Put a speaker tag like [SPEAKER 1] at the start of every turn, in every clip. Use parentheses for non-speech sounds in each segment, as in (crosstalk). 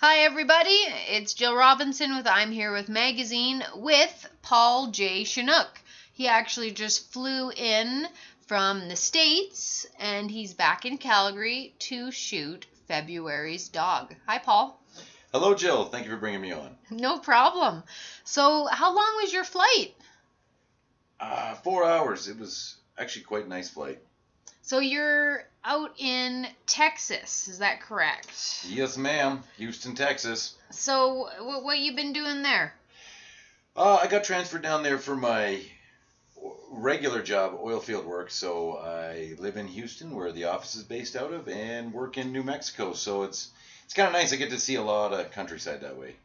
[SPEAKER 1] Hi, everybody. It's Jill Robinson with I'm Here with Magazine with Paul J. Chinook. He actually just flew in from the States and he's back in Calgary to shoot February's dog. Hi, Paul.
[SPEAKER 2] Hello, Jill. Thank you for bringing me on.
[SPEAKER 1] No problem. So, how long was your flight?
[SPEAKER 2] Uh, four hours. It was actually quite a nice flight.
[SPEAKER 1] So, you're out in Texas, is that correct?
[SPEAKER 2] Yes, ma'am. Houston, Texas.
[SPEAKER 1] So, wh- what you been doing there?
[SPEAKER 2] Uh, I got transferred down there for my regular job, oil field work. So I live in Houston, where the office is based out of, and work in New Mexico. So it's it's kind of nice. I get to see a lot of countryside that way.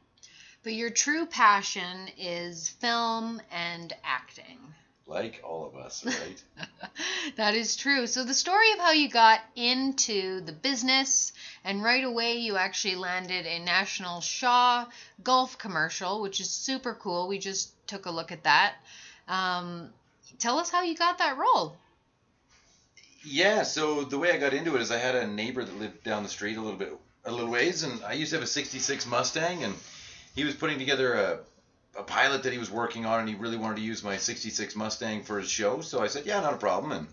[SPEAKER 1] But your true passion is film and acting.
[SPEAKER 2] Like all of us, (laughs) right?
[SPEAKER 1] that is true. So, the story of how you got into the business, and right away you actually landed a National Shaw Golf commercial, which is super cool. We just took a look at that. Um, tell us how you got that role.
[SPEAKER 2] Yeah, so the way I got into it is I had a neighbor that lived down the street a little bit, a little ways, and I used to have a '66 Mustang, and he was putting together a, a pilot that he was working on, and he really wanted to use my '66 Mustang for his show. So I said, yeah, not a problem, and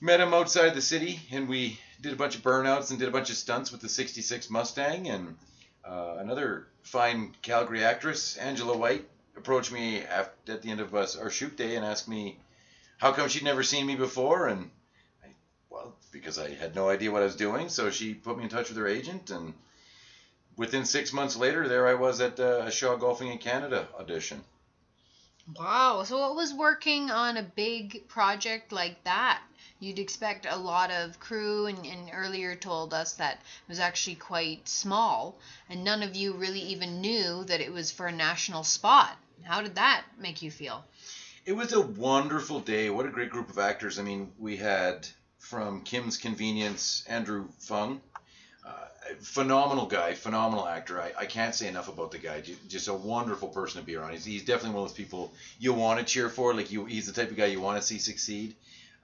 [SPEAKER 2] met him outside the city, and we did a bunch of burnouts and did a bunch of stunts with the '66 Mustang, and uh, another fine Calgary actress, Angela White, approached me at the end of us, our shoot day and asked me how come she'd never seen me before, and I, well, because I had no idea what I was doing, so she put me in touch with her agent, and within six months later, there I was at uh, a Shaw Golfing in Canada audition.
[SPEAKER 1] Wow. So, what was working on a big project like that? You'd expect a lot of crew, and, and earlier told us that it was actually quite small, and none of you really even knew that it was for a national spot. How did that make you feel?
[SPEAKER 2] It was a wonderful day. What a great group of actors. I mean, we had from Kim's Convenience, Andrew Phung. Phenomenal guy, phenomenal actor. I, I can't say enough about the guy. Just a wonderful person to be around. He's, he's definitely one of those people you want to cheer for. Like you, he's the type of guy you want to see succeed.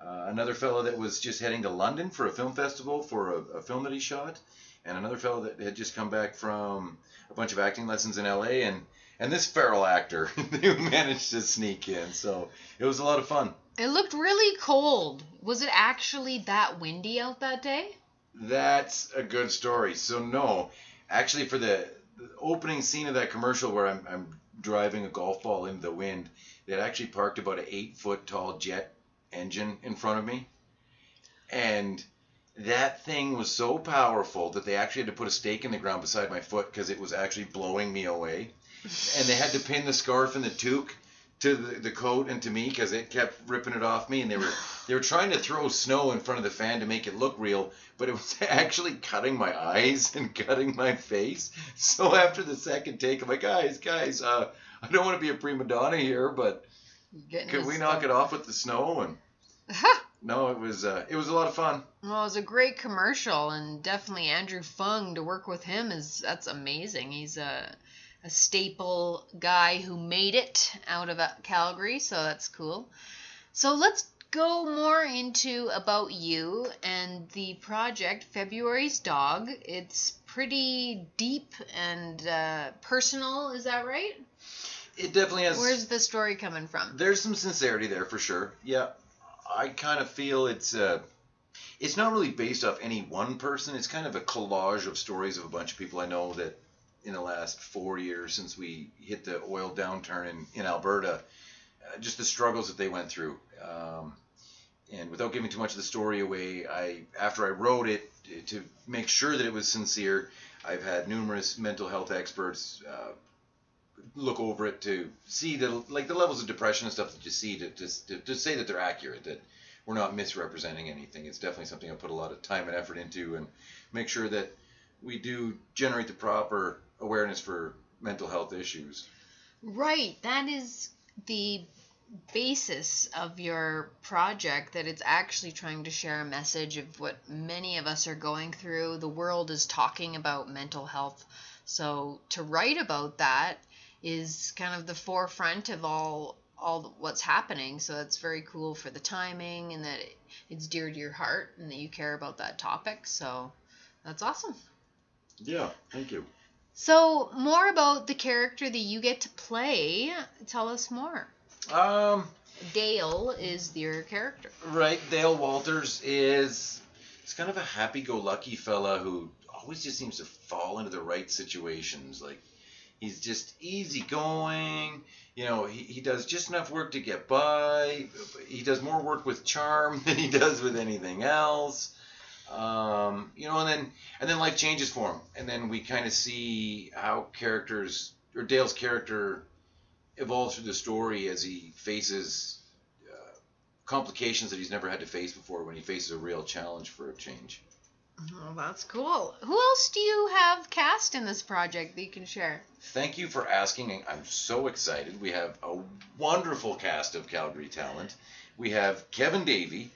[SPEAKER 2] Uh, another fellow that was just heading to London for a film festival for a, a, film that he shot, and another fellow that had just come back from a bunch of acting lessons in L.A. and and this feral actor (laughs) who managed to sneak in. So it was a lot of fun.
[SPEAKER 1] It looked really cold. Was it actually that windy out that day?
[SPEAKER 2] That's a good story. So no, actually, for the, opening scene of that commercial where I'm, I'm driving a golf ball in the wind, they actually parked about an eight foot tall jet engine in front of me, and that thing was so powerful that they actually had to put a stake in the ground beside my foot because it was actually blowing me away, and they had to pin the scarf and the toque to the, the coat and to me because it kept ripping it off me and they were (sighs) they were trying to throw snow in front of the fan to make it look real but it was (laughs) actually cutting my eyes and cutting my face. So after the second take i'm like guys guys uh, i don't want to be a prima donna here but could we knock it off with the snow? And (laughs) no it was uh, it was a lot of fun.
[SPEAKER 1] Well it was a great commercial and definitely andrew phung to work with him is that's amazing. He's a a staple guy who made it out of uh, Calgary, so that's cool. So let's go more into about you and the project February's Dog. It's pretty deep and uh, personal, is that right?
[SPEAKER 2] It definitely has.
[SPEAKER 1] Where's the story coming from?
[SPEAKER 2] There's some sincerity there for sure. Yeah, I kind of feel it's uh, it's not really based off any one person. It's kind of a collage of stories of a bunch of people I know that in the last four years since we hit the oil downturn in, in Alberta, uh, just the struggles that they went through. Um, and without giving too much of the story away, I after I wrote it to make sure that it was sincere, I've had numerous mental health experts uh, look over it to see the like the levels of depression and stuff that you see to, to, to say that they're accurate that we're not misrepresenting anything. It's definitely something I put a lot of time and effort into and make sure that we do generate the proper awareness for mental health issues.
[SPEAKER 1] Right. That is the basis of your project that it's actually trying to share a message of what many of us are going through. The world is talking about mental health. So to write about that is kind of the forefront of all all what's happening. So it's very cool for the timing and that it, it's dear to your heart and that you care about that topic. So that's awesome.
[SPEAKER 2] Yeah, thank you.
[SPEAKER 1] So, more about the character that you get to play. Tell us more.
[SPEAKER 2] Um,
[SPEAKER 1] Dale is your character.
[SPEAKER 2] right, Dale Walters is he's kind of a happy-go-lucky fella who always just seems to fall into the right situations. Like he's just easygoing. You know, he, he does just enough work to get by. He does more work with charm (laughs) than he does with anything else. Um, you know, and then and then life changes for him, and then we kind of see how characters or Dale's character evolves through the story as he faces uh, complications that he's never had to face before when he faces a real challenge for a change.
[SPEAKER 1] Oh, that's cool. Who else do you have cast in this project that you can share?
[SPEAKER 2] Thank you for asking. I'm so excited. We have a wonderful cast of Calgary talent. We have Kevin Davey,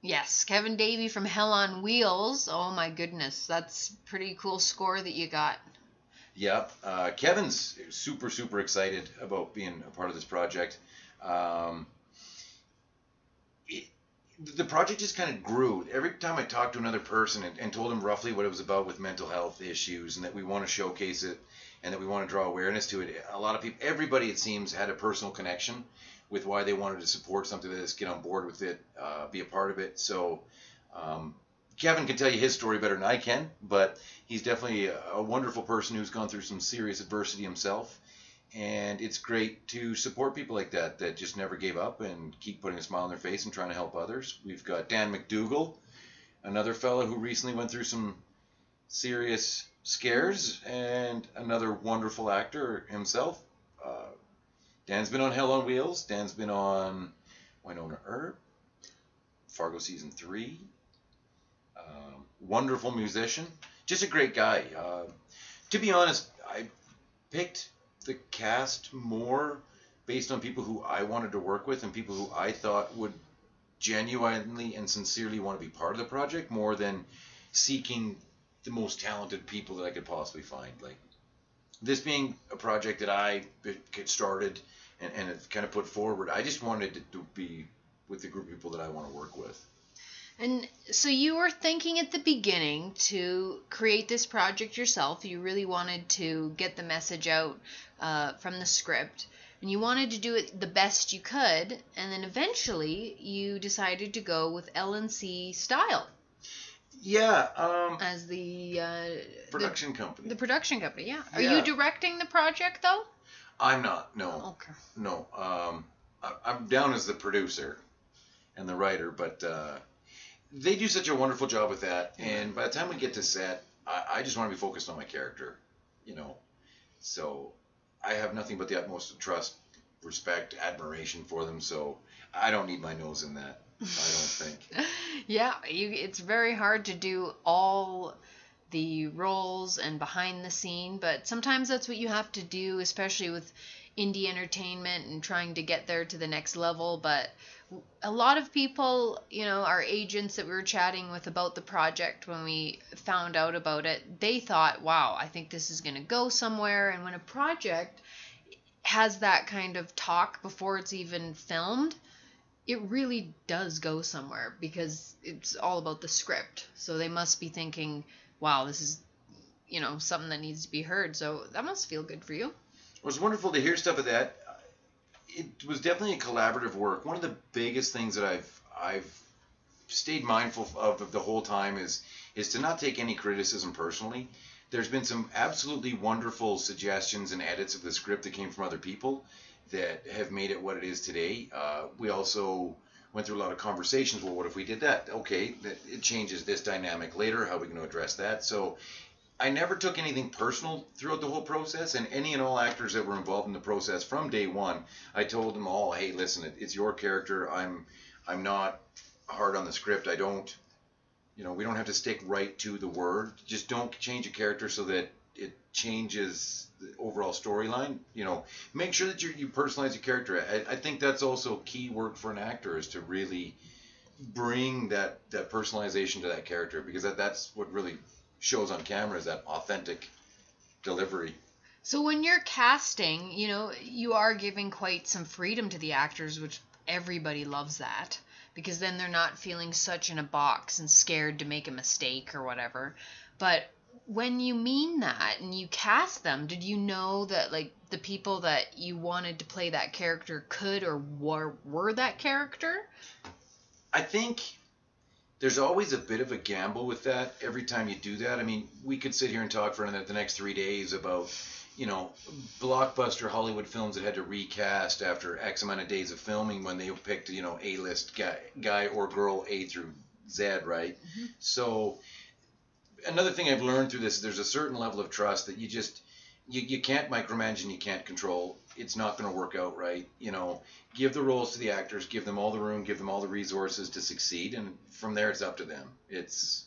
[SPEAKER 1] Yes, Kevin Davey from Hell on Wheels. Oh my goodness, that's pretty cool score that you got.
[SPEAKER 2] Yep. Uh, Kevin's super, super excited about being a part of this project. Um, it, the project just kind of grew. Every time I talked to another person and, and told him roughly what it was about with mental health issues and that we want to showcase it and that we want to draw awareness to it, a lot of people, everybody it seems, had a personal connection with why they wanted to support something like this, get on board with it, uh, be a part of it. So, um, Kevin can tell you his story better than I can, but he's definitely a, a wonderful person who's gone through some serious adversity himself. And it's great to support people like that that just never gave up and keep putting a smile on their face and trying to help others. We've got Dan McDougall, another fellow who recently went through some serious scares, and another wonderful actor himself. Dan's been on Hell on Wheels. Dan's been on Wynonna Earp, Fargo season three. Um, wonderful musician, just a great guy. Uh, to be honest, I picked the cast more based on people who I wanted to work with and people who I thought would genuinely and sincerely want to be part of the project more than seeking the most talented people that I could possibly find. Like this being a project that I get started and, and kind of put forward, I just wanted it to be with the group of people that I want to work with.
[SPEAKER 1] And so you were thinking at the beginning to create this project yourself. You really wanted to get the message out uh, from the script, and you wanted to do it the best you could. And then eventually, you decided to go with LNC Style
[SPEAKER 2] Yeah, um,
[SPEAKER 1] as the uh,
[SPEAKER 2] production
[SPEAKER 1] the,
[SPEAKER 2] company.
[SPEAKER 1] the production company. Yeah. Are
[SPEAKER 2] Yeah.
[SPEAKER 1] you directing the project though?
[SPEAKER 2] I'm not. No,
[SPEAKER 1] Okay.
[SPEAKER 2] no. Um, I, I'm down as the producer and the writer, but uh, they do such a wonderful job with that. And by the time we get to set, I, I just want to be focused on my character, you know. So I have nothing but the utmost trust, respect, admiration for them. So I don't need my nose in that. I don't think. (laughs)
[SPEAKER 1] yeah, you, it's very hard to do all the roles and behind the scene, but sometimes that's what you have to do, especially with indie entertainment and trying to get there to the next level. But a lot of people, you know, our agents that we were chatting with about the project when we found out about it, they thought, wow, I think this is going to go somewhere. And when a project has that kind of talk before it's even filmed, it really does go somewhere because it's all about the script. So they must be thinking, wow, this is, you know, something that needs to be heard. So that must feel good for you.
[SPEAKER 2] It was wonderful to hear stuff of that. It was definitely a collaborative work. One of the biggest things that I've I've stayed mindful of the whole time is is to not take any criticism personally. There's been some absolutely wonderful suggestions and edits of the script that came from other people that have made it what it is today. Uh, we also went through a lot of conversations. Well, what if we did that? Okay, that it changes this dynamic later. How are we going to address that? So I never took anything personal throughout the whole process, and any and all actors that were involved in the process from day one, I told them all, "Hey, listen, it's your character. I'm, I'm not hard on the script. I don't, you know, we don't have to stick right to the word. Just don't change a character so that it changes the overall storyline. You know, make sure that you you personalize your character. I, I think that's also key work for an actor is to really bring that that personalization to that character because that that's what really shows on camera is that authentic delivery.
[SPEAKER 1] So when you're casting, you know, you are giving quite some freedom to the actors, which everybody loves that because then they're not feeling such in a box and scared to make a mistake or whatever. But when you mean that and you cast them, did you know that like the people that you wanted to play that character could or were were that character?
[SPEAKER 2] I think there's always a bit of a gamble with that every time you do that. I mean, we could sit here and talk for the next three days about, you know, blockbuster Hollywood films that had to recast after X amount of days of filming when they picked, you know, A-list guy, guy or girl A through Z, right?
[SPEAKER 1] Mm-hmm.
[SPEAKER 2] So another thing I've learned through this is there's a certain level of trust that you just you, you can't micromanage and you can't control. It's not going to work out right. You know, give the roles to the actors, give them all the room, give them all the resources to succeed, and from there it's up to them. It's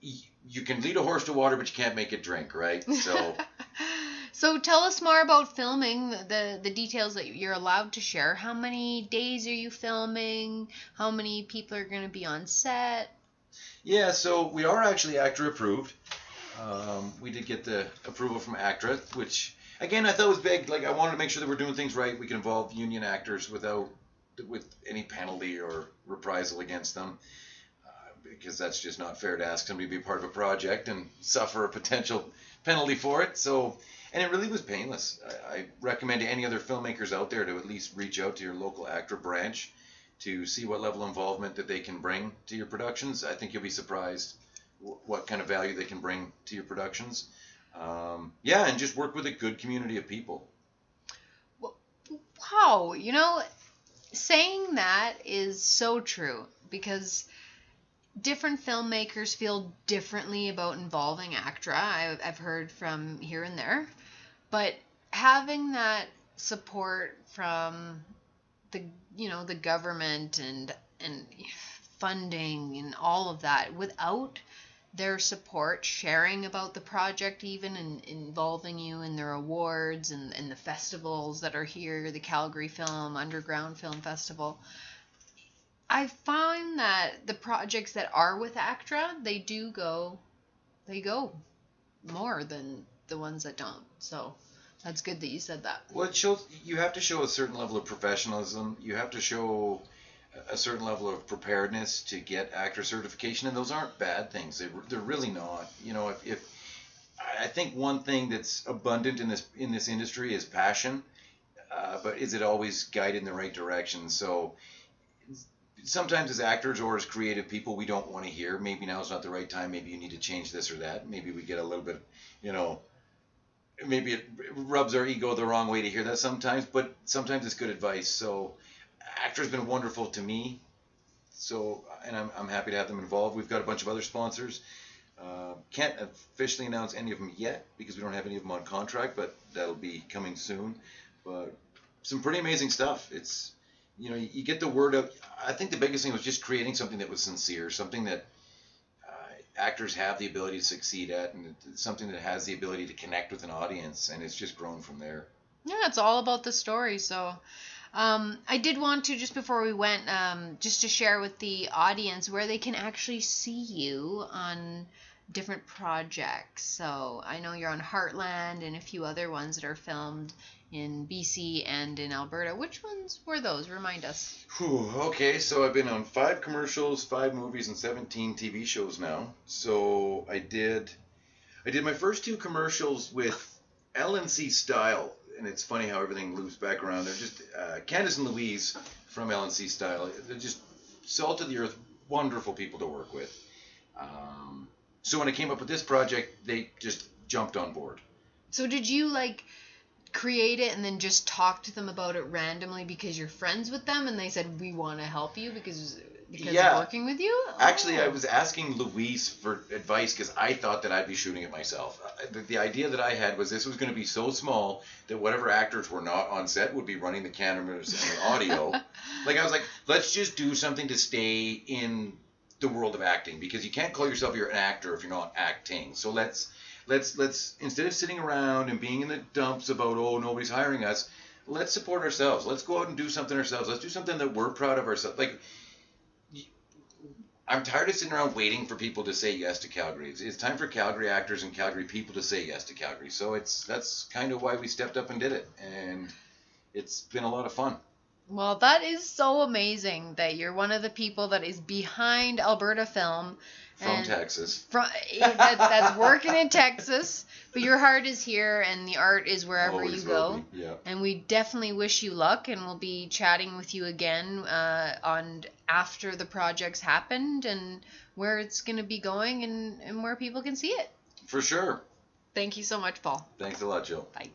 [SPEAKER 2] you can lead a horse to water, but you can't make it drink, right? So. (laughs)
[SPEAKER 1] so tell us more about filming the the details that you're allowed to share how many days are you filming how many people are going to be on set
[SPEAKER 2] yeah, so we are actually ACTRA approved. Um, we did get the approval from ACTRA, which again I thought was big. Like I wanted to make sure that we're doing things right. We can involve union actors without with any penalty or reprisal against them, uh, because that's just not fair to ask somebody to be part of a project and suffer a potential penalty for it. So. And it really was painless. I, I recommend to any other filmmakers out there to at least reach out to your local ACTRA branch to see what level of involvement that they can bring to your productions. I think you'll be surprised what kind of value they can bring to your productions. Um, yeah, and just work with a good community of people.
[SPEAKER 1] Wow, you know, saying that is so true because different filmmakers feel differently about involving ACTRA. I've, I've heard from here and there, but having that support from the you know the government and and funding and all of that without their support sharing about the project even and involving you in their awards and, and the festivals that are here the calgary film underground film festival i find that the projects that are with actra they do go they go more than the ones that don't so that's good that you said that.
[SPEAKER 2] Well, it shows you have to show a certain level of professionalism. You have to show a certain level of preparedness to get ACTRA certification, and those aren't bad things. They, they're really not. You know, if, if I think one thing that's abundant in this in this industry is passion, uh, but is it always guided in the right direction? So sometimes as actors or as creative people, we don't want to hear. Maybe now is not the right time. Maybe you need to change this or that. Maybe we get a little bit, you know, maybe it rubs our ego the wrong way to hear that sometimes, but sometimes it's good advice. So, ACTRA's been wonderful to me. So, and I'm, I'm happy to have them involved. We've got a bunch of other sponsors. Uh, can't officially announce any of them yet because we don't have any of them on contract, but that'll be coming soon. But some pretty amazing stuff. It's you know you get the word out. I think the biggest thing was just creating something that was sincere, something that actors have the ability to succeed at, and it's something that has the ability to connect with an audience, and it's just grown from there.
[SPEAKER 1] Yeah, it's all about the story. So, um, I did want to just before we went, um, just to share with the audience where they can actually see you on different projects. So I know you're on Heartland and a few other ones that are filmed in BC and in Alberta. Which ones were those? Remind us.
[SPEAKER 2] Whew, okay, so I've been on five commercials, five movies, and 17 TV shows now. So I did, I did my first two commercials with LNC Style, and it's funny how everything loops back around. They're just uh, Candace and Louise from LNC Style. They're just salt of the earth, wonderful people to work with. Um, so when I came up with this project, they just jumped on board.
[SPEAKER 1] So did you like? create it and then just talk to them about it randomly because you're friends with them and they said we want to help you because because yeah. of working with you? Oh.
[SPEAKER 2] Actually, I oh. was asking Louise for advice because I thought that I'd be shooting it myself. Uh, the, the, idea that I had was this was going to be so small that whatever actors were not on set would be running the cameras and the audio. (laughs) like I was like, let's just do something to stay in the world of acting because you can't call yourself you're an actor if you're not acting. So let's let's let's instead of sitting around and being in the dumps about oh nobody's hiring us, let's support ourselves. Let's go out and do something ourselves. Let's do something that we're proud of ourselves. Like I'm tired of sitting around waiting for people to say yes to Calgary. It's, it's, time for Calgary actors and Calgary people to say yes to Calgary. So it's that's kind of why we stepped up and did it, and it's been a lot of fun.
[SPEAKER 1] Well, that is so amazing that you're one of the people that is behind Alberta Film.
[SPEAKER 2] From Texas.
[SPEAKER 1] From, that, that's working in Texas, but your heart is here and the art is wherever
[SPEAKER 2] Always
[SPEAKER 1] you go.
[SPEAKER 2] Yeah.
[SPEAKER 1] And we definitely wish you luck, and we'll be chatting with you again uh, on after the project's happened and where it's going to be going and, and where people can see it.
[SPEAKER 2] For sure.
[SPEAKER 1] Thank you so much, Paul.
[SPEAKER 2] Thanks a lot, Jill.
[SPEAKER 1] Bye.
[SPEAKER 2] Bye.